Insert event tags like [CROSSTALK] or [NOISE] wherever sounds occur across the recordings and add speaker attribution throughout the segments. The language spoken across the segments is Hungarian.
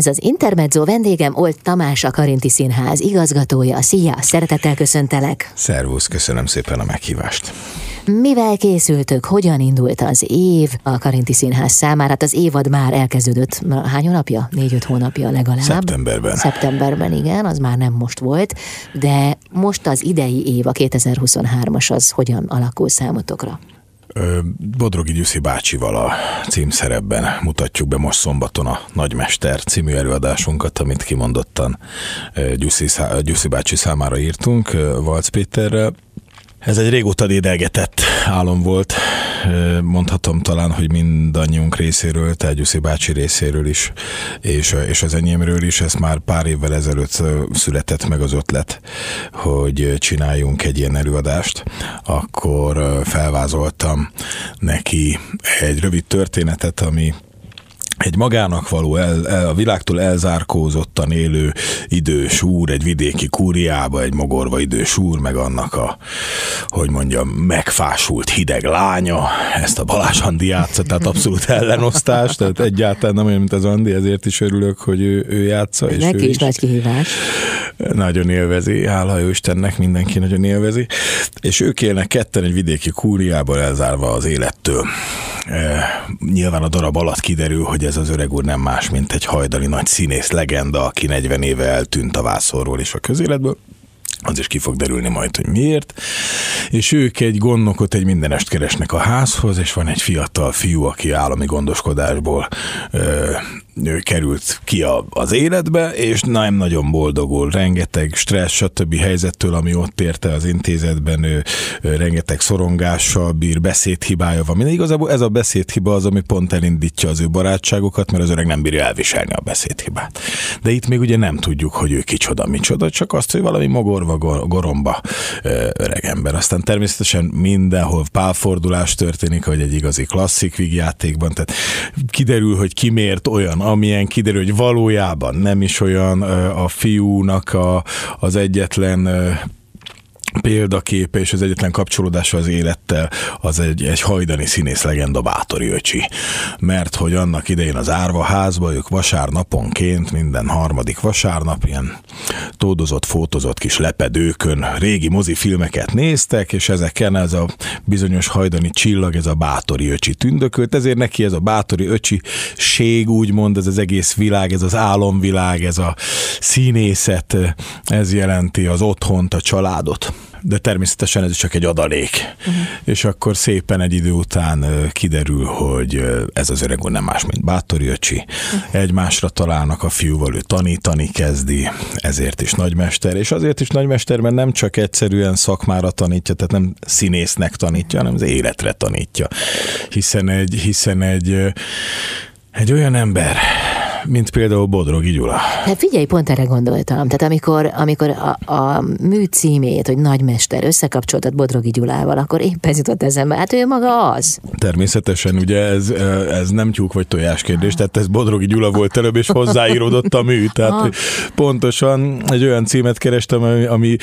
Speaker 1: Ez az Intermezzo vendégem Olt Tamás, a Karinti Színház igazgatója. Szia, szeretettel köszöntelek.
Speaker 2: Szervusz, köszönöm szépen a meghívást.
Speaker 1: Mivel készültök, hogyan indult az év a Karinti Színház számára? Hát az évad már elkezdődött, hány hónapja? Négy-öt hónapja legalább.
Speaker 2: Szeptemberben.
Speaker 1: Szeptemberben, igen, az már nem most volt, de most az idei év, a 2023-as, az hogyan alakul számotokra?
Speaker 2: Bodrogi Gyuszi bácsival a címszerepben mutatjuk be most szombaton a Nagymester című előadásunkat, amit kimondottan Gyuszi, Gyuszi bácsi számára írtunk, Valc Péterrel. Ez egy régóta dédelgetett álom volt, mondhatom talán, hogy mindannyiunk részéről, tehát Gyuszi bácsi részéről is, és, és az enyémről is, ez már pár évvel ezelőtt született meg az ötlet, hogy csináljunk egy ilyen előadást, akkor felvázoltam neki egy rövid történetet, ami egy magának való, el, el, a világtól elzárkózottan élő idős úr, egy vidéki kúriába, egy mogorva idős úr, meg annak a, hogy mondjam, megfásult hideg lánya, ezt a Balázs Andi játsza, tehát abszolút ellenosztás, tehát egyáltalán nem olyan, mint az Andi, ezért is örülök, hogy ő, ő játsza.
Speaker 1: És Neki ő is nagy kihívás.
Speaker 2: Nagyon élvezi, hála jó Istennek, mindenki nagyon élvezi. És ők élnek ketten egy vidéki kúriában elzárva az élettől. E, nyilván a darab alatt kiderül, hogy ez az öreg úr nem más, mint egy hajdani nagy színész legenda, aki 40 éve eltűnt a vászorról és a közéletből az is ki fog derülni majd, hogy miért. És ők egy gondnokot, egy mindenest keresnek a házhoz, és van egy fiatal fiú, aki állami gondoskodásból ö, került ki a, az életbe, és nem nagyon boldogul. Rengeteg stressz, stb. helyzettől, ami ott érte az intézetben, ő, ő rengeteg szorongással bír, beszédhibája van. Minden igazából ez a beszédhiba az, ami pont elindítja az ő barátságokat, mert az öreg nem bírja elviselni a beszédhibát. De itt még ugye nem tudjuk, hogy ő kicsoda, micsoda, csak azt, hogy valami mogorva, goromba öreg ember. Aztán természetesen mindenhol pálfordulás történik, hogy egy igazi klasszik vígjátékban, tehát kiderül, hogy ki miért olyan, amilyen kiderül, hogy valójában nem is olyan a fiúnak a, az egyetlen példaképe és az egyetlen kapcsolódása az élettel az egy, egy hajdani színész legenda Bátori öcsi. Mert hogy annak idején az árva házba ők vasárnaponként, minden harmadik vasárnap ilyen tódozott, fotozott kis lepedőkön régi mozifilmeket néztek, és ezeken ez a bizonyos hajdani csillag, ez a Bátori öcsi tündökölt, ezért neki ez a Bátori öcsi ség úgymond, ez az egész világ, ez az álomvilág, ez a színészet, ez jelenti az otthont, a családot de természetesen ez csak egy adalék. Uh-huh. És akkor szépen egy idő után kiderül, hogy ez az öreg úr nem más, mint Bátori öcsi. Uh-huh. Egymásra találnak a fiúval, ő tanítani kezdi, ezért is nagymester, és azért is nagymester, mert nem csak egyszerűen szakmára tanítja, tehát nem színésznek tanítja, hanem az életre tanítja. Hiszen egy, hiszen egy, egy olyan ember, mint például Bodrogi Gyula.
Speaker 1: Hát figyelj, pont erre gondoltam. Tehát amikor, amikor a, a mű címét, hogy nagymester összekapcsoltad Bodrogi Gyulával, akkor épp ez jutott eszembe. Hát ő maga az.
Speaker 2: Természetesen, ugye ez, ez nem tyúk vagy tojás kérdés, tehát ez Bodrogi Gyula volt előbb, és hozzáíródott a mű. Tehát pontosan egy olyan címet kerestem, ami, ami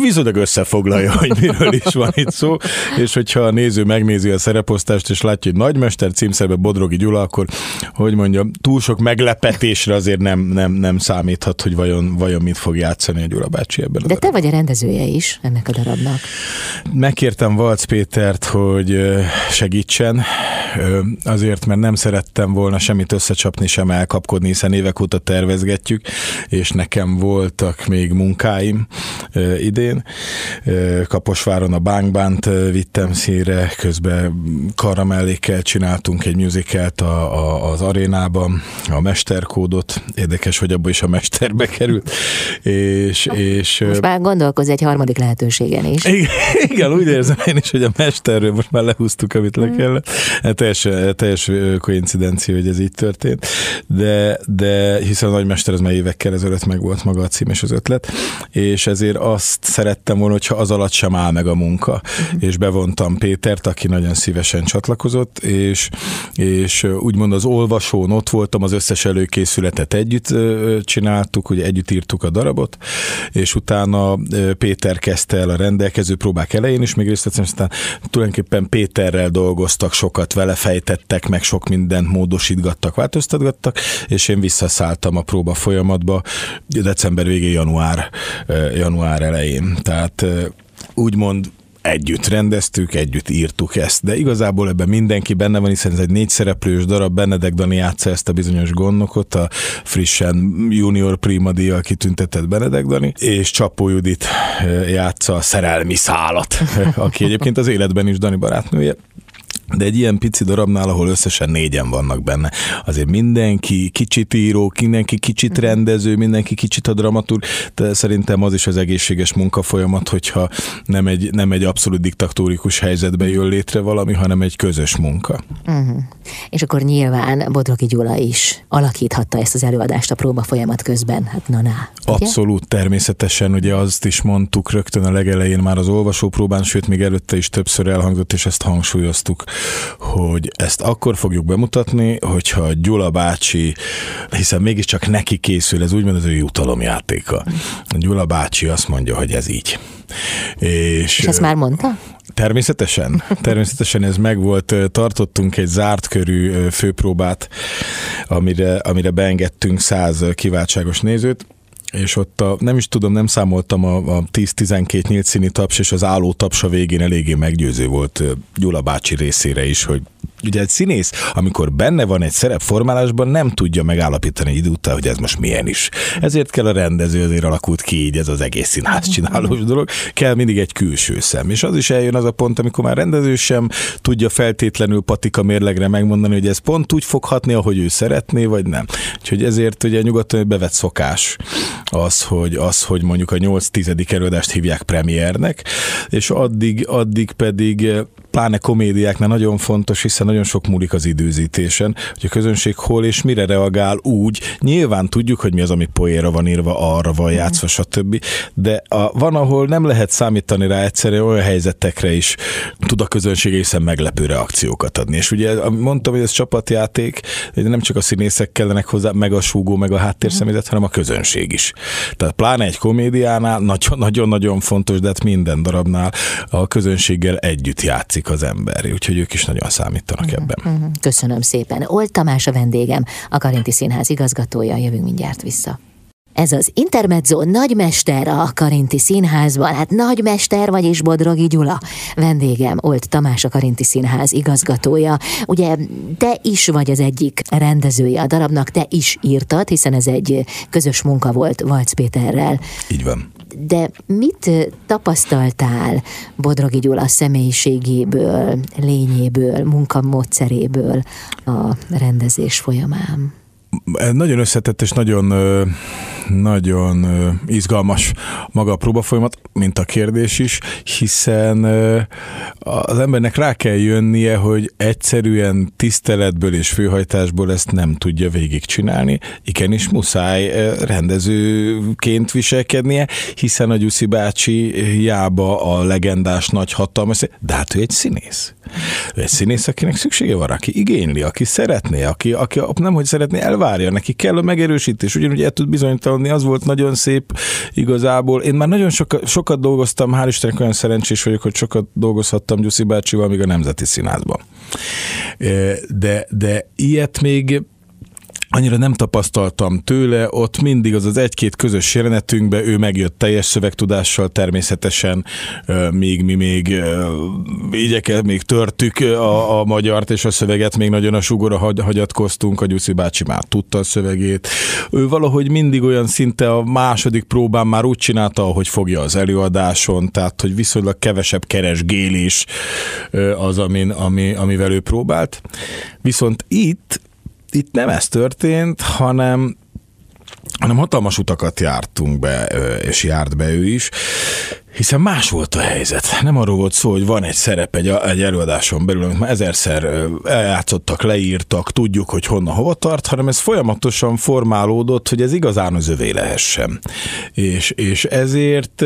Speaker 2: viszonylag összefoglalja, hogy miről is van itt szó, és hogyha a néző megnézi a szereposztást, és látja, hogy nagymester címszerbe Bodrogi Gyula, akkor, hogy mondjam, túl sok meglep meglepetésre azért nem, nem, nem számíthat, hogy vajon, vajon mit fog játszani a Gyula bácsi ebben
Speaker 1: De te vagy a rendezője is ennek a darabnak.
Speaker 2: Megkértem Valc Pétert, hogy segítsen, azért, mert nem szerettem volna semmit összecsapni, sem elkapkodni, hiszen évek óta tervezgetjük, és nekem voltak még munkáim idén. Kaposváron a Bánkbánt vittem színre, közben karamellékkel csináltunk egy musicalt a, a, az arénában, a Mester mesterkódot. Érdekes, hogy abba is a mesterbe került. És, és,
Speaker 1: most már gondolkoz egy harmadik lehetőségen is.
Speaker 2: Igen, [LAUGHS] igen, úgy érzem én is, hogy a mesterről most már lehúztuk, amit le mm. kellett. Hát teljes, teljes koincidencia, hogy ez így történt. De, de hiszen a nagymester ez már évekkel ezelőtt meg volt maga a cím és az ötlet, és ezért azt szerettem volna, hogyha az alatt sem áll meg a munka. Mm. És bevontam Pétert, aki nagyon szívesen csatlakozott, és, és úgymond az olvasón ott voltam az összes elő előkészületet együtt csináltuk, ugye együtt írtuk a darabot, és utána Péter kezdte el a rendelkező próbák elején is még részt aztán tulajdonképpen Péterrel dolgoztak sokat vele, belefejtettek, meg sok mindent módosítgattak, változtatgattak, és én visszaszálltam a próba folyamatba december végén, január, január elején. Tehát úgymond együtt rendeztük, együtt írtuk ezt, de igazából ebben mindenki benne van, hiszen ez egy négy szereplős darab, Benedek Dani játsza ezt a bizonyos gondnokot, a frissen junior prima díjjal kitüntetett Benedek Dani, és Csapó Judit játsza a szerelmi szálat, [LAUGHS] aki egyébként az életben is Dani barátnője, de egy ilyen pici darabnál, ahol összesen négyen vannak benne, azért mindenki kicsit író, mindenki kicsit mhm. rendező, mindenki kicsit a dramaturg, de szerintem az is az egészséges munkafolyamat, hogyha nem egy, nem egy abszolút diktatórikus helyzetben jön létre valami, hanem egy közös munka. Uh-huh.
Speaker 1: És akkor nyilván Bodrogi Gyula is alakíthatta ezt az előadást a próba folyamat közben, hát na, na
Speaker 2: Abszolút, természetesen, ugye azt is mondtuk rögtön a legelején már az olvasópróbán, sőt még előtte is többször elhangzott, és ezt hangsúlyoztuk, hogy ezt akkor fogjuk bemutatni, hogyha Gyula bácsi, hiszen mégiscsak neki készül, ez úgymond az ő jutalomjátéka. Gyula bácsi azt mondja, hogy ez így.
Speaker 1: És, és ezt már mondta?
Speaker 2: Természetesen, természetesen ez megvolt. Tartottunk egy zárt körű főpróbát, amire, amire beengedtünk száz kiváltságos nézőt, és ott a, nem is tudom, nem számoltam a, a 10-12 nyílt színi taps, és az álló tapsa végén eléggé meggyőző volt Gyula bácsi részére is, hogy ugye egy színész, amikor benne van egy szerepformálásban, nem tudja megállapítani idő után, hogy ez most milyen is. Ezért kell a rendező, azért alakult ki így ez az egész színház csinálós dolog. Kell mindig egy külső szem. És az is eljön az a pont, amikor már rendező sem tudja feltétlenül patika mérlegre megmondani, hogy ez pont úgy fog hatni, ahogy ő szeretné, vagy nem. Úgyhogy ezért ugye nyugodtan bevett szokás az, hogy, az, hogy mondjuk a 8-10. előadást hívják premiernek, és addig, addig pedig pláne komédiáknál nagyon fontos, hiszen nagyon sok múlik az időzítésen, hogy a közönség hol és mire reagál úgy. Nyilván tudjuk, hogy mi az, ami poéra van írva, arra van játszva, stb. De a, van, ahol nem lehet számítani rá egyszerűen olyan helyzetekre is tud a közönség hiszen meglepő reakciókat adni. És ugye mondtam, hogy ez csapatjáték, de nem csak a színészek kellenek hozzá, meg a súgó, meg a háttérszemélyzet, hanem a közönség is. Tehát pláne egy komédiánál nagyon-nagyon fontos, de hát minden darabnál a közönséggel együtt játszik játszik az ember, úgyhogy ők is nagyon számítanak uh-huh, ebben. Uh-huh.
Speaker 1: Köszönöm szépen. Olt Tamás a vendégem, a Karinti Színház igazgatója, jövünk mindjárt vissza. Ez az Intermezzo nagymester a Karinti Színházban, hát nagymester vagyis Bodrogi Gyula. Vendégem Olt Tamás a Karinti Színház igazgatója. Ugye te is vagy az egyik rendezője a darabnak, te is írtad, hiszen ez egy közös munka volt Valc Péterrel.
Speaker 2: Így van
Speaker 1: de mit tapasztaltál Bodrogi Gyula személyiségéből, lényéből, munkamódszeréből a rendezés folyamán?
Speaker 2: Nagyon összetett és nagyon, nagyon izgalmas maga a próbafolyamat, mint a kérdés is, hiszen az embernek rá kell jönnie, hogy egyszerűen tiszteletből és főhajtásból ezt nem tudja végigcsinálni. Igenis muszáj rendezőként viselkednie, hiszen a Gyuszi bácsi jába a legendás nagy hatalmas, de hát ő egy színész. Ő egy színész, akinek szüksége van, aki igényli, aki szeretné, aki, aki nem hogy szeretné, elvárja, neki kell a megerősítés, ugyanúgy el tud bizonytalanni, az volt nagyon szép igazából. Én már nagyon sokat, sokat dolgoztam, hál' Istennek olyan szerencsés vagyok, hogy sokat dolgozhattam Gyuszi bácsival, még a Nemzeti Színházban. De, de ilyet még annyira nem tapasztaltam tőle, ott mindig az az egy-két közös jelenetünkbe ő megjött teljes szövegtudással természetesen, míg mi még igyeke, még törtük a, a magyart és a szöveget, még nagyon a sugora hagy, hagyatkoztunk, a Gyuszi bácsi már tudta a szövegét. Ő valahogy mindig olyan szinte a második próbán már úgy csinálta, ahogy fogja az előadáson, tehát hogy viszonylag kevesebb keresgélés az, amin, ami, amivel ő próbált. Viszont itt itt nem ez történt, hanem hanem hatalmas utakat jártunk be, és járt be ő is, hiszen más volt a helyzet. Nem arról volt szó, hogy van egy szerep egy, egy előadáson belül, amit már ezerszer eljátszottak, leírtak, tudjuk, hogy honnan hova tart, hanem ez folyamatosan formálódott, hogy ez igazán az övé lehessen. És, és ezért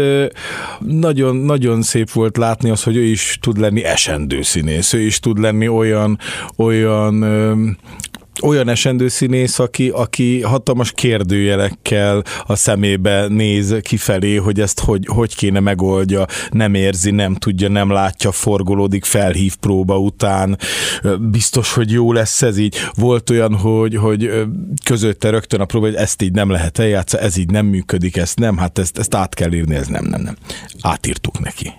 Speaker 2: nagyon, nagyon szép volt látni az, hogy ő is tud lenni esendő színész, ő is tud lenni olyan, olyan olyan esendő színész, aki, aki hatalmas kérdőjelekkel a szemébe néz kifelé, hogy ezt hogy, hogy kéne megoldja, nem érzi, nem tudja, nem látja, forgolódik, felhív próba után, biztos, hogy jó lesz ez így. Volt olyan, hogy, hogy közötte rögtön a próba, hogy ezt így nem lehet eljátszani, ez így nem működik, ezt nem, hát ezt, ezt át kell írni, ez nem, nem, nem. Átírtuk neki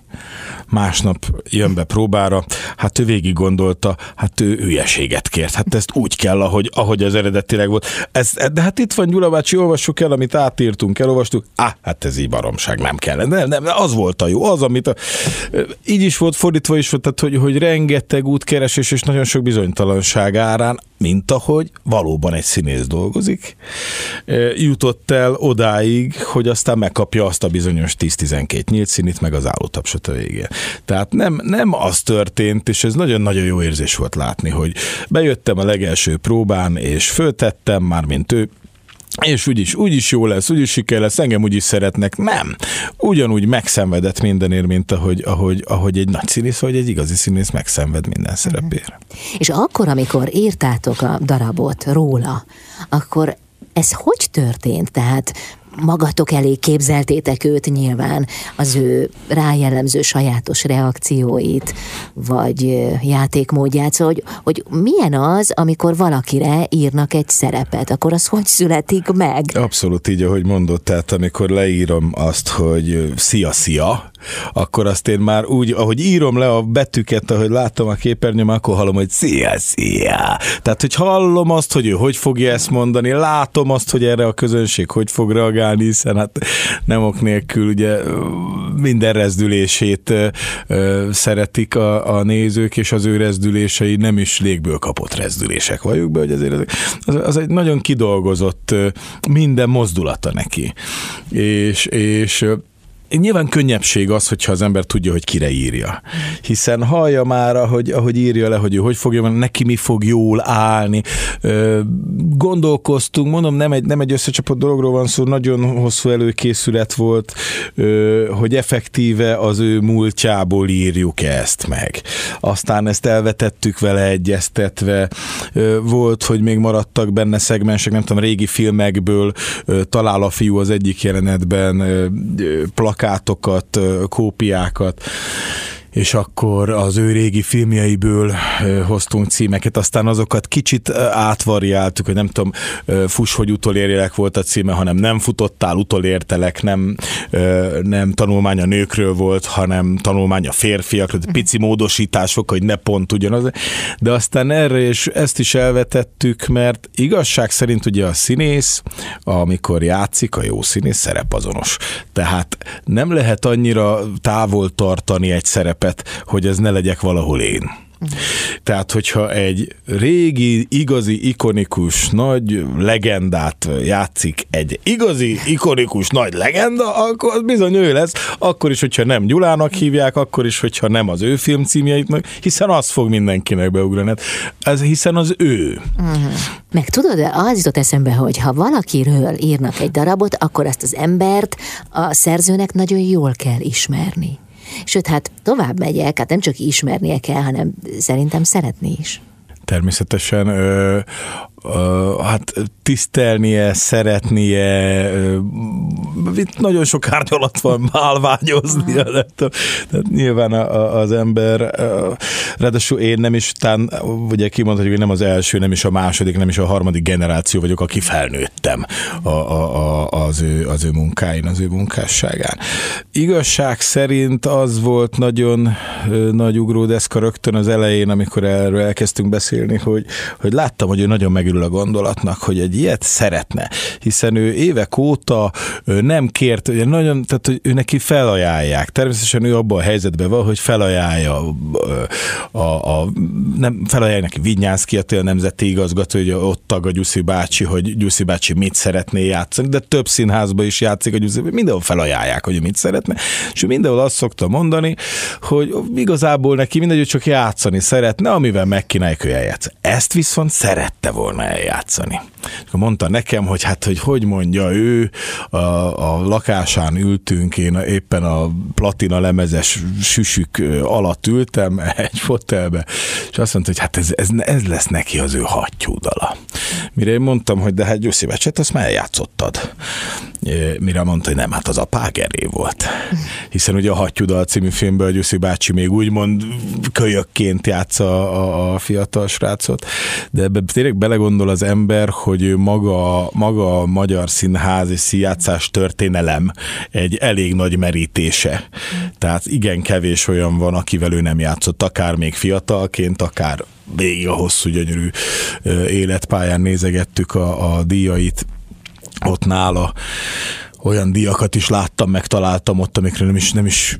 Speaker 2: másnap jön be próbára, hát ő végig gondolta, hát ő hülyeséget kért, hát ezt úgy kell, ahogy, ahogy az eredetileg volt. Ez, de hát itt van Gyula bácsi, olvassuk el, amit átírtunk, elolvastuk, á, hát ez így baromság, nem kell. Nem, nem, az volt a jó, az, amit a, így is volt, fordítva is volt, tehát hogy, hogy rengeteg útkeresés és nagyon sok bizonytalanság árán, mint ahogy valóban egy színész dolgozik, jutott el odáig, hogy aztán megkapja azt a bizonyos 10-12 nyílt színit, meg az állótapsot a végén. Tehát nem, nem az történt, és ez nagyon-nagyon jó érzés volt látni, hogy bejöttem a legelső próbán, és föltettem, már mint ő, és úgyis, úgyis jó lesz, úgyis siker lesz, engem úgyis szeretnek. Nem. Ugyanúgy megszenvedett mindenért, mint ahogy, ahogy, ahogy egy nagy színész, vagy egy igazi színész megszenved minden szerepért.
Speaker 1: És akkor, amikor írtátok a darabot róla, akkor ez hogy történt? Tehát magatok elé képzeltétek őt nyilván, az ő rájellemző sajátos reakcióit, vagy játékmódját, szóval, hogy, hogy milyen az, amikor valakire írnak egy szerepet, akkor az hogy születik meg?
Speaker 2: Abszolút így, ahogy mondott, tehát amikor leírom azt, hogy szia-szia, akkor azt én már úgy, ahogy írom le a betűket, ahogy látom a képernyőm, akkor hallom, hogy szia, szia. Tehát, hogy hallom azt, hogy ő hogy fogja ezt mondani, látom azt, hogy erre a közönség hogy fog reagálni, hiszen hát nem ok nélkül ugye minden rezdülését szeretik a, a nézők, és az ő rezdülései nem is légből kapott rezdülések vagyunk be, hogy azért az, az egy nagyon kidolgozott minden mozdulata neki. És, és Nyilván könnyebbség az, hogyha az ember tudja, hogy kire írja. Hiszen hallja már, ahogy, ahogy írja le, hogy ő hogy fogja, neki mi fog jól állni. Gondolkoztunk, mondom, nem egy, nem egy összecsapott dologról van szó, nagyon hosszú előkészület volt, hogy effektíve az ő múltjából írjuk ezt meg. Aztán ezt elvetettük vele egyeztetve. Volt, hogy még maradtak benne szegmensek, nem tudom, régi filmekből talál a fiú az egyik jelenetben plak plakátokat, kópiákat, és akkor az ő régi filmjeiből hoztunk címeket, aztán azokat kicsit átvariáltuk, hogy nem tudom, fuss, hogy utolérjelek volt a címe, hanem nem futottál, utolértelek, nem, nem tanulmány a nőkről volt, hanem tanulmány a férfiakról, pici módosítások, hogy ne pont ugyanaz, de aztán erre és ezt is elvetettük, mert igazság szerint ugye a színész, amikor játszik, a jó színész szerepazonos. Tehát nem lehet annyira távol tartani egy szerepet, szerepet, hogy ez ne legyek valahol én. Tehát, hogyha egy régi, igazi, ikonikus, nagy legendát játszik egy igazi, ikonikus, nagy legenda, akkor az bizony ő lesz, akkor is, hogyha nem Gyulának hívják, akkor is, hogyha nem az ő film címjeitnek, hiszen az fog mindenkinek beugrani. Ez hiszen az ő.
Speaker 1: Uh-huh. Meg tudod, az jutott eszembe, hogy ha valakiről írnak egy darabot, akkor ezt az embert a szerzőnek nagyon jól kell ismerni. Sőt, hát tovább megyek, hát nem csak ismernie kell, hanem szerintem szeretni is.
Speaker 2: Természetesen hát tisztelnie, szeretnie, itt nagyon sok árnyalat van málványozni, tehát nyilván az ember, ráadásul én nem is, tán, ugye kimondhatjuk, hogy nem az első, nem is a második, nem is a harmadik generáció vagyok, aki felnőttem a, a, a, az, ő, az ő munkáin, az ő munkásságán. Igazság szerint az volt nagyon nagy ugródeszka rögtön az elején, amikor erről elkezdtünk beszélni, hogy, hogy láttam, hogy ő nagyon megül örül a gondolatnak, hogy egy ilyet szeretne, hiszen ő évek óta nem kért, ugye nagyon, tehát hogy ő neki felajánlják. Természetesen ő abban a helyzetben van, hogy felajánlja a, a, a nem felajánlja neki Vinyánszki, a nemzeti igazgató, hogy ott tag a Gyuszi bácsi, hogy Gyuszi bácsi mit szeretné játszani, de több színházban is játszik a Gyuszi, mindenhol felajánlják, hogy mit szeretne, és ő mindenhol azt szokta mondani, hogy igazából neki mindegy, hogy csak játszani szeretne, amivel megkínálják, hogy eljátsz. Ezt viszont szerette volna akarna eljátszani. Akkor mondta nekem, hogy hát, hogy hogy mondja ő, a, a lakásán ültünk, én éppen a platina lemezes süsük alatt ültem [LAUGHS] egy fotelbe, és azt mondta, hogy hát ez, ez, ez lesz neki az ő hattyúdala. Mire én mondtam, hogy de hát Gyuszi Becset, azt már eljátszottad. Mire mondta, hogy nem, hát az a Págeré volt. Hiszen ugye a Hattyúdal című filmből Gyuszi bácsi még úgymond kölyökként játsza a, a fiatal srácot, de ebbe tényleg belegondol az ember, hogy ő maga, maga a magyar színház és színjátszás történelem egy elég nagy merítése. Tehát igen kevés olyan van, akivel ő nem játszott, akár még fiatalként, akár végig a hosszú gyönyörű életpályán nézegettük a, a díjait ott nála olyan diakat is láttam, megtaláltam ott, amikre nem is, nem is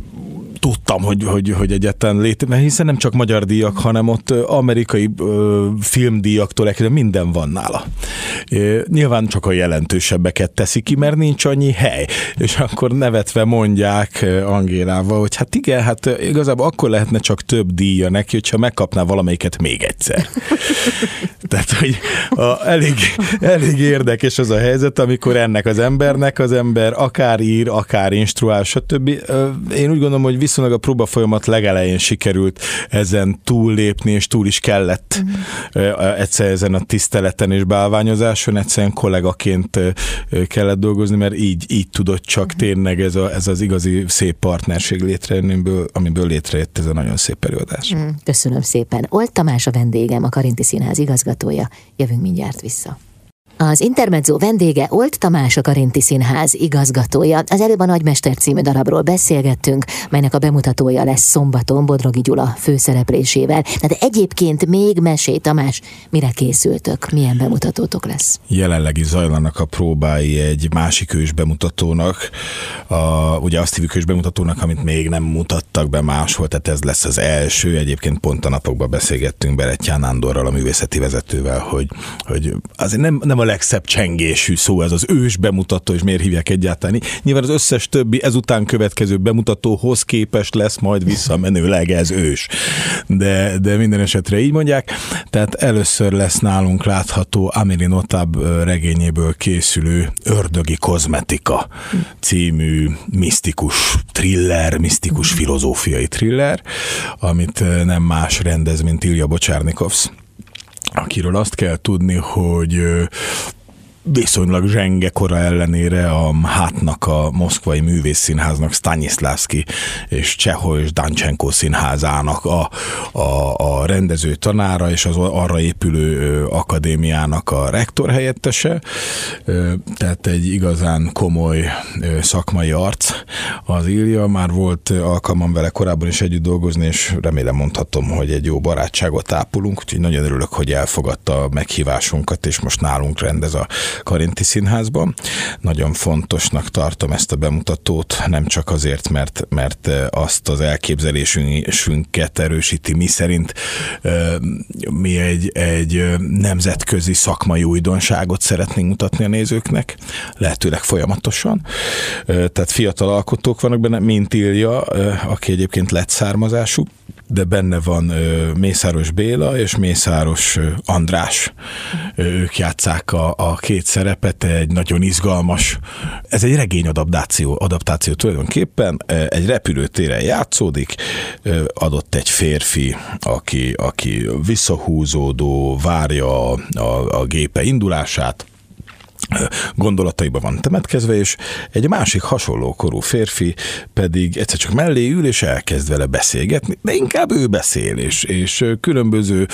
Speaker 2: tudtam, hogy, hogy, hogy egyetlen lét, mert hiszen nem csak magyar díjak, hanem ott amerikai ö, filmdíjaktól elkezdve minden van nála. É, nyilván csak a jelentősebbeket teszi ki, mert nincs annyi hely. És akkor nevetve mondják Angélával, hogy hát igen, hát igazából akkor lehetne csak több díja neki, hogyha megkapná valamelyiket még egyszer. [LAUGHS] Tehát, hogy a, elég, elég érdekes az a helyzet, amikor ennek az embernek az ember akár ír, akár instruál, stb. Én úgy gondolom, hogy viszonylag a próba folyamat legelején sikerült ezen túllépni, és túl is kellett uh-huh. egyszer ezen a tiszteleten és bálványozáson, egyszerűen kollégaként kellett dolgozni, mert így, így tudott csak uh-huh. tényleg ez, a, ez az igazi szép partnerség létrejönni, amiből, amiből létrejött ez a nagyon szép előadás. Uh-huh.
Speaker 1: Köszönöm szépen. Olt Tamás a vendégem, a Karinti Színház igazgatója. Jövünk mindjárt vissza. Az Intermezzo vendége Olt Tamás a Karinti Színház igazgatója. Az előbb a Nagymester című darabról beszélgettünk, melynek a bemutatója lesz szombaton Bodrogi Gyula főszereplésével. De egyébként még mesé, Tamás, mire készültök? Milyen bemutatótok lesz?
Speaker 2: Jelenleg is zajlanak a próbái egy másik ős bemutatónak. A, ugye azt hívjuk ős bemutatónak, amit még nem mutattak be máshol, tehát ez lesz az első. Egyébként pont a napokban beszélgettünk Berettyán Nándorral, a művészeti vezetővel, hogy, hogy azért nem, nem a legszebb csengésű szó ez az ős bemutató, és miért hívják egyáltalán. Nyilván az összes többi ezután következő bemutatóhoz képest lesz majd visszamenőleg ez ős. De, de minden esetre így mondják. Tehát először lesz nálunk látható Amélie Notab regényéből készülő Ördögi kozmetika című misztikus thriller, misztikus filozófiai thriller, amit nem más rendez, mint Ilja Bocsárnikovsz akiről azt kell tudni, hogy viszonylag zsenge kora ellenére a hátnak a moszkvai művészszínháznak Stanislavski és Cseho és Danchenko színházának a, a, a rendező tanára és az arra épülő akadémiának a rektor helyettese, tehát egy igazán komoly szakmai arc az Ilja, már volt alkalmam vele korábban is együtt dolgozni, és remélem mondhatom, hogy egy jó barátságot ápolunk, úgyhogy nagyon örülök, hogy elfogadta a meghívásunkat, és most nálunk rendez a Karinti Színházban. Nagyon fontosnak tartom ezt a bemutatót, nem csak azért, mert, mert azt az elképzelésünket erősíti, mi szerint mi egy, egy nemzetközi szakmai újdonságot szeretnénk mutatni a nézőknek, lehetőleg folyamatosan. Tehát fiatal alkotók vannak benne, mint Ilja, aki egyébként lett származású, de benne van Mészáros Béla és Mészáros András. Ők játszák a, a két szerepet, egy nagyon izgalmas, ez egy regény adaptáció, adaptáció tulajdonképpen, egy repülőtéren játszódik, adott egy férfi, aki, aki visszahúzódó, várja a, a gépe indulását, gondolataiba van temetkezve, és egy másik hasonló korú férfi pedig egyszer csak mellé ül, és elkezd vele beszélgetni, de inkább ő beszél, és, és különböző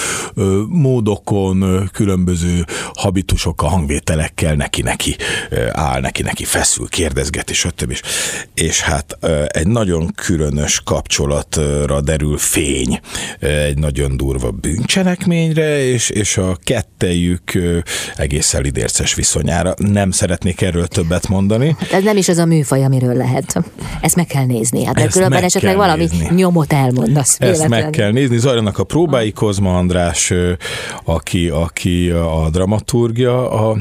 Speaker 2: módokon, különböző habitusokkal, hangvételekkel neki-neki áll, neki-neki feszül, kérdezget, és stb. És, és hát egy nagyon különös kapcsolatra derül fény, egy nagyon durva bűncselekményre, és, és a kettejük egészen lidérces viszonyára számára. Nem szeretnék erről többet mondani.
Speaker 1: Hát ez nem is az a műfaj, amiről lehet. Ezt meg kell nézni. Hát Ezt különben esetleg valami nézni. nyomot elmondasz.
Speaker 2: Ezt meg kell nézni. Zajlanak a próbái. Kozma András, aki, aki a dramaturgia a,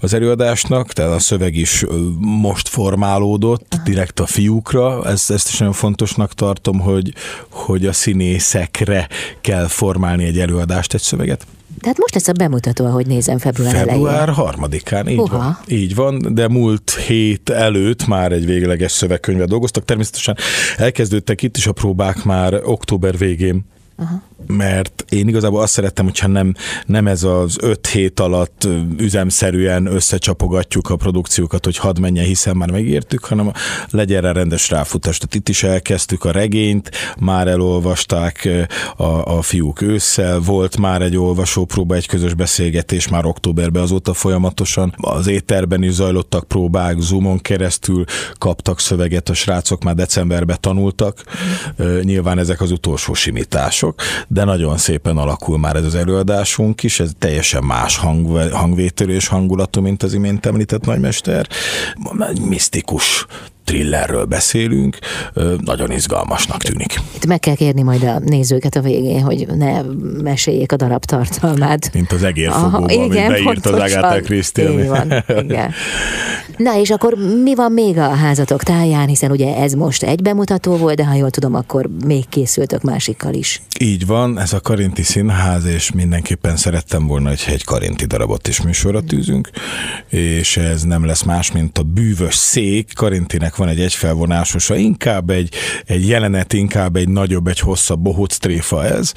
Speaker 2: az előadásnak, tehát a szöveg is most formálódott, Aha. direkt a fiúkra. Ezt, ezt is nagyon fontosnak tartom, hogy, hogy a színészekre kell formálni egy előadást, egy szöveget
Speaker 1: Tehát most lesz a bemutató, ahogy nézem, február,
Speaker 2: Február
Speaker 1: elején.
Speaker 2: harmadikán, így
Speaker 1: Uha.
Speaker 2: van. Így van, de múlt hét előtt már egy végleges szövegkönyvet dolgoztak. Természetesen elkezdődtek itt is a próbák már október végén. Aha. Mert én igazából azt szerettem, hogyha nem, nem ez az öt hét alatt üzemszerűen összecsapogatjuk a produkciókat, hogy hadd menjen, hiszen már megértük, hanem legyen rá rendes ráfutás. Tehát itt is elkezdtük a regényt, már elolvasták a, a fiúk ősszel, volt már egy olvasópróba, egy közös beszélgetés már októberben, azóta folyamatosan az éterben is zajlottak próbák, Zoomon keresztül kaptak szöveget, a srácok már decemberben tanultak, nyilván ezek az utolsó simítások, de nagyon szépen alakul már ez az előadásunk is, ez teljesen más hang, hangvételű és hangulatú, mint az imént említett nagymester. Egy misztikus thrillerről beszélünk, nagyon izgalmasnak tűnik.
Speaker 1: Itt meg kell kérni majd a nézőket a végén, hogy ne meséljék a darab tartalmát.
Speaker 2: Mint az egérfogóban, amit beírt az Agatha Christie.
Speaker 1: Így van, igen. [LAUGHS] Na és akkor mi van még a házatok táján, hiszen ugye ez most egy bemutató volt, de ha jól tudom, akkor még készültök másikkal is.
Speaker 2: Így van, ez a Karinti Színház, és mindenképpen szerettem volna, hogy egy Karinti darabot is műsorra tűzünk, és ez nem lesz más, mint a bűvös szék. Karintinek van egy egyfelvonásosa, inkább egy, egy jelenet, inkább egy nagyobb, egy hosszabb bohóc tréfa ez,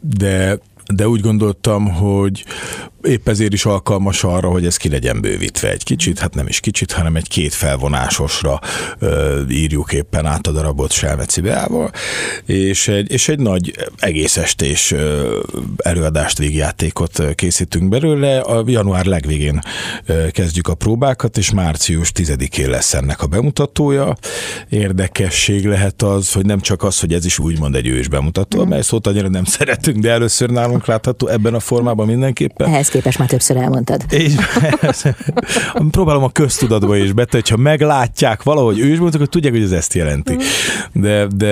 Speaker 2: de de úgy gondoltam, hogy épp ezért is alkalmas arra, hogy ez ki legyen bővítve egy kicsit, hát nem is kicsit, hanem egy két felvonásosra ö, írjuk éppen át a darabot Selmeci Beával, és egy, és egy nagy egész estés előadást, végjátékot készítünk belőle. A január legvégén kezdjük a próbákat, és március 10-én lesz ennek a bemutatója. Érdekesség lehet az, hogy nem csak az, hogy ez is úgymond egy ős bemutató, amely szót annyira nem [LAUGHS] szeretünk, de először nálunk látható ebben a formában mindenképpen.
Speaker 1: Ehhez képest már többször elmondtad.
Speaker 2: És [LAUGHS] próbálom a köztudatba is betenni, hogyha meglátják valahogy ő is mondtuk, hogy tudják, hogy ez ezt jelenti. De, de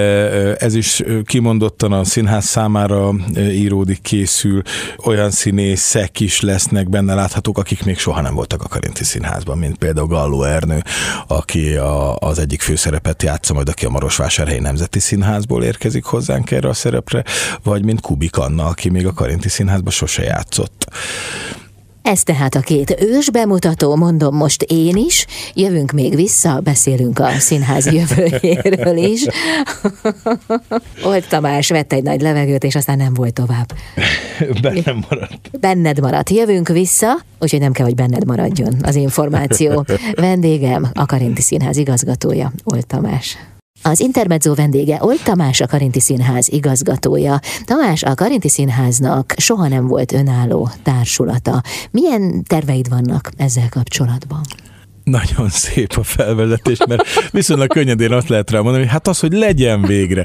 Speaker 2: ez is kimondottan a színház számára íródik, készül, olyan színészek is lesznek benne láthatók, akik még soha nem voltak a Karinti Színházban, mint például Galló Ernő, aki a, az egyik főszerepet játsza, majd aki a Marosvásárhelyi Nemzeti Színházból érkezik hozzánk erre a szerepre, vagy mint Kubik Anna, aki még a Karinti Színházban sose játszott.
Speaker 1: Ez tehát a két ős bemutató, mondom most én is. Jövünk még vissza, beszélünk a színház jövőjéről is. [LAUGHS] Olt Tamás vett egy nagy levegőt, és aztán nem volt tovább. [LAUGHS]
Speaker 2: Bennem maradt.
Speaker 1: Benned maradt. Jövünk vissza, úgyhogy nem kell, hogy benned maradjon az információ. [LAUGHS] Vendégem a Karinti Színház igazgatója, Olt Tamás. Az Intermezzo vendége Olt Tamás, a Karinti Színház igazgatója. Tamás, a Karinti Színháznak soha nem volt önálló társulata. Milyen terveid vannak ezzel kapcsolatban?
Speaker 2: Nagyon szép a felvezetés, mert viszonylag könnyedén azt lehet rá mondani, hogy hát az, hogy legyen végre.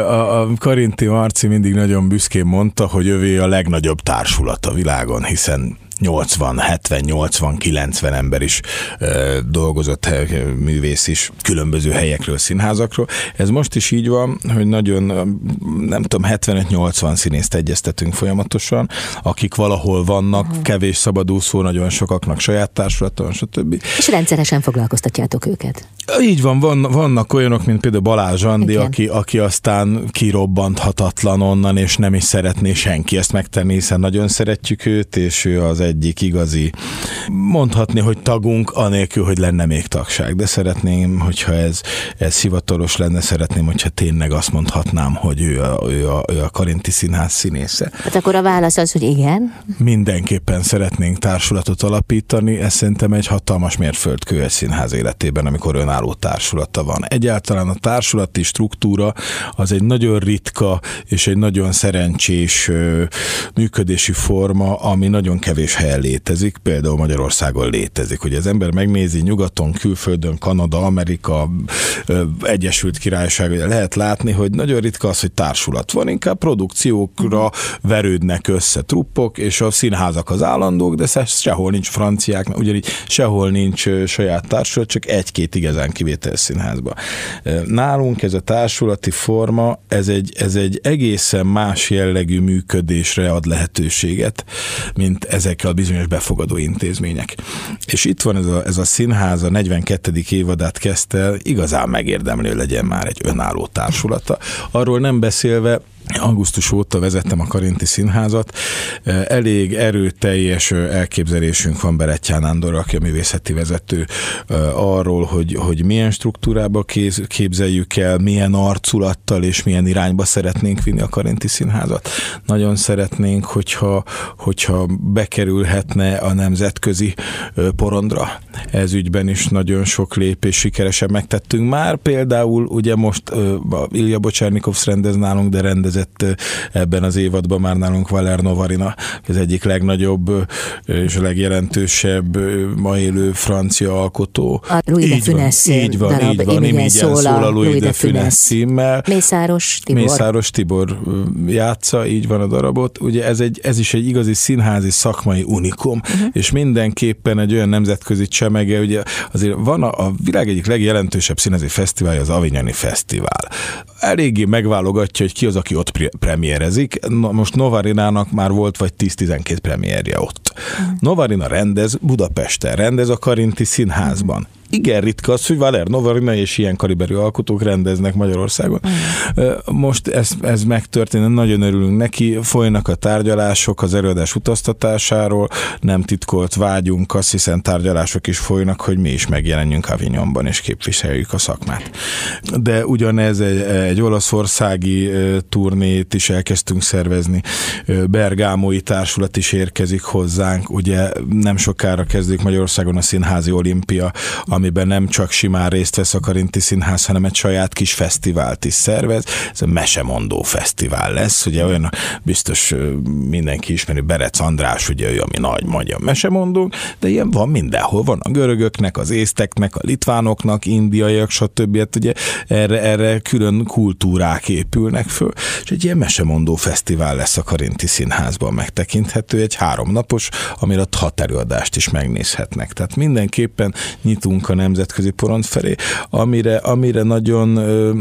Speaker 2: A, a Karinti Marci mindig nagyon büszkén mondta, hogy övé a legnagyobb társulat a világon, hiszen 80, 70, 80, 90 ember is ö, dolgozott, művész is különböző helyekről, színházakról. Ez most is így van, hogy nagyon, nem tudom, 75-80 színészt egyeztetünk folyamatosan, akik valahol vannak, uh-huh. kevés szabadúszó, nagyon sokaknak saját társulaton, stb.
Speaker 1: És rendszeresen foglalkoztatjátok őket?
Speaker 2: Így van, van vannak olyanok, mint például Balázs Andi, aki, aki aztán kirobbanthatatlan onnan, és nem is szeretné senki ezt megtenni, hiszen nagyon szeretjük őt, és ő az egyik igazi, mondhatni, hogy tagunk, anélkül, hogy lenne még tagság, de szeretném, hogyha ez, ez hivatalos lenne, szeretném, hogyha tényleg azt mondhatnám, hogy ő a, ő a, ő a Karinti Színház színésze.
Speaker 1: Hát akkor a válasz az, hogy igen.
Speaker 2: Mindenképpen szeretnénk társulatot alapítani, ez szerintem egy hatalmas mérföldkő egy színház életében, amikor önálló társulata van. Egyáltalán a társulati struktúra az egy nagyon ritka és egy nagyon szerencsés működési forma, ami nagyon kevés helyen létezik, például Magyarországon létezik. Hogy az ember megnézi nyugaton, külföldön, Kanada, Amerika, Egyesült Királyság, lehet látni, hogy nagyon ritka az, hogy társulat van, inkább produkciókra verődnek össze truppok, és a színházak az állandók, de sehol nincs franciák, ugyanígy sehol nincs saját társulat, csak egy-két igazán kivétel színházba. Nálunk ez a társulati forma, ez egy, ez egy egészen más jellegű működésre ad lehetőséget, mint ezek a bizonyos befogadó intézmények. És itt van ez a, ez a színház, a 42. évadát kezdte igazán megérdemlő legyen már egy önálló társulata. Arról nem beszélve, augusztus óta vezettem a Karinti Színházat. Elég erőteljes elképzelésünk van Berettyán Nándor, aki a művészeti vezető arról, hogy, hogy milyen struktúrába képzeljük el, milyen arculattal és milyen irányba szeretnénk vinni a Karinti Színházat. Nagyon szeretnénk, hogyha, hogyha bekerülhetne a nemzetközi porondra. Ez ügyben is nagyon sok lépés sikeresen megtettünk már. Például ugye most Ilja Bocsárnikovsz rendez nálunk, de rendez érkezett ebben az évadban már nálunk Valer Novarina, az egyik legnagyobb és a legjelentősebb ma élő francia alkotó.
Speaker 1: A Louis így de Funès
Speaker 2: van, így van, darab, így van, így szól, szól a Louis, de Funès címmel.
Speaker 1: Mészáros Tibor.
Speaker 2: Mészáros Tibor játsza, így van a darabot. Ugye ez, egy, ez is egy igazi színházi szakmai unikum, uh-huh. és mindenképpen egy olyan nemzetközi csemege, ugye azért van a, a világ egyik legjelentősebb színházi fesztiválja, az Avignoni Fesztivál. Eléggé megválogatja, hogy ki az, aki ott ott premierezik. Na, most Novarinának már volt vagy 10-12 premierje ott. Mm. Novarina rendez Budapesten, rendez a Karinti Színházban igen ritka az, hogy Valer Novarina és ilyen kaliberű alkotók rendeznek Magyarországon. Mm. Most ez, ez megtörtént, nagyon örülünk neki, folynak a tárgyalások az előadás utaztatásáról, nem titkolt vágyunk, azt hiszen tárgyalások is folynak, hogy mi is megjelenjünk Avignonban és képviseljük a szakmát. De ugyanez egy, egy olaszországi turnét is elkezdtünk szervezni, Bergámói társulat is érkezik hozzánk, ugye nem sokára kezdődik Magyarországon a Színházi Olimpia, amiben nem csak simán részt vesz a Karinti Színház, hanem egy saját kis fesztivált is szervez. Ez a Mesemondó Fesztivál lesz, ugye olyan biztos mindenki ismeri, Berec András, ugye ő, ami nagy magyar mesemondó, de ilyen van mindenhol, van a görögöknek, az észteknek, a litvánoknak, indiaiak, stb. Hát ugye erre, erre külön kultúrák épülnek föl, és egy ilyen mesemondó fesztivál lesz a Karinti Színházban megtekinthető, egy háromnapos, amire hat előadást is megnézhetnek. Tehát mindenképpen nyitunk a nemzetközi porond felé, amire, amire nagyon ö,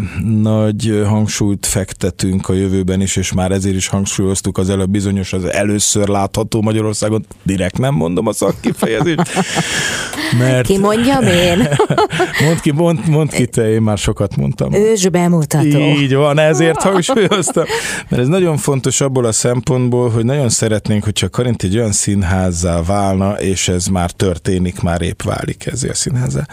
Speaker 2: nagy hangsúlyt fektetünk a jövőben is, és már ezért is hangsúlyoztuk az előbb bizonyos, az először látható Magyarországon, direkt nem mondom a szakkifejezést. [LAUGHS]
Speaker 1: Mert... Ki mondjam én? [LAUGHS]
Speaker 2: mondd ki, mond, mond ki te, én már sokat mondtam.
Speaker 1: Ős bemutató.
Speaker 2: Így van, ezért [LAUGHS] hangsúlyoztam. Mert ez nagyon fontos abból a szempontból, hogy nagyon szeretnénk, hogyha Karint egy olyan színházzá válna, és ez már történik, már épp válik ezzel a színház színháza,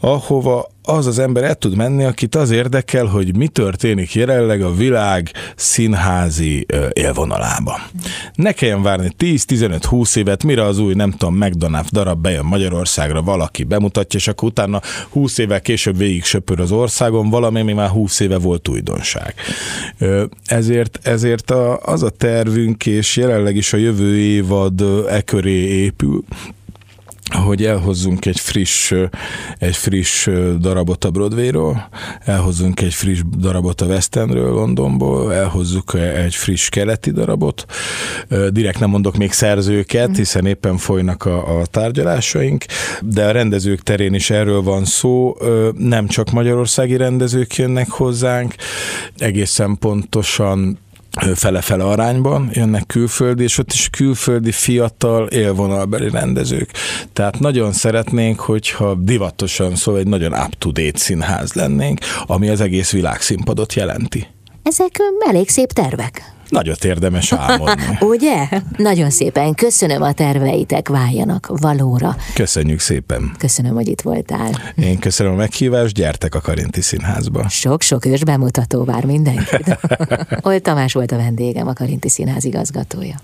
Speaker 2: ahova az az ember el tud menni, akit az érdekel, hogy mi történik jelenleg a világ színházi élvonalában. Ne kelljen várni 10-15-20 évet, mire az új, nem tudom, McDonald's darab bejön Magyarországra, valaki bemutatja, és akkor utána 20 évvel később végig söpör az országon, valami, ami már 20 éve volt újdonság. Ezért, ezért a, az a tervünk, és jelenleg is a jövő évad e köré épül, hogy elhozzunk egy friss, egy friss darabot a Broadwayról, elhozzunk egy friss darabot a West Endről, Londonból, elhozzuk egy friss keleti darabot. Direkt nem mondok még szerzőket, mhm. hiszen éppen folynak a, a tárgyalásaink, de a rendezők terén is erről van szó. Nem csak magyarországi rendezők jönnek hozzánk, egészen pontosan fele-fele arányban jönnek külföldi, és ott is külföldi fiatal élvonalbeli rendezők. Tehát nagyon szeretnénk, hogyha divatosan szóval egy nagyon up-to-date színház lennénk, ami az egész világszínpadot jelenti.
Speaker 1: Ezek elég szép tervek.
Speaker 2: Nagyot érdemes álmodni. [LAUGHS]
Speaker 1: Ugye? Nagyon szépen köszönöm a terveitek, váljanak valóra.
Speaker 2: Köszönjük szépen.
Speaker 1: Köszönöm, hogy itt voltál.
Speaker 2: Én köszönöm a meghívást, gyertek a Karinti Színházba.
Speaker 1: Sok-sok ős bemutató vár mindenkit. [LAUGHS] Oly Tamás volt a vendégem, a Karinti Színház igazgatója.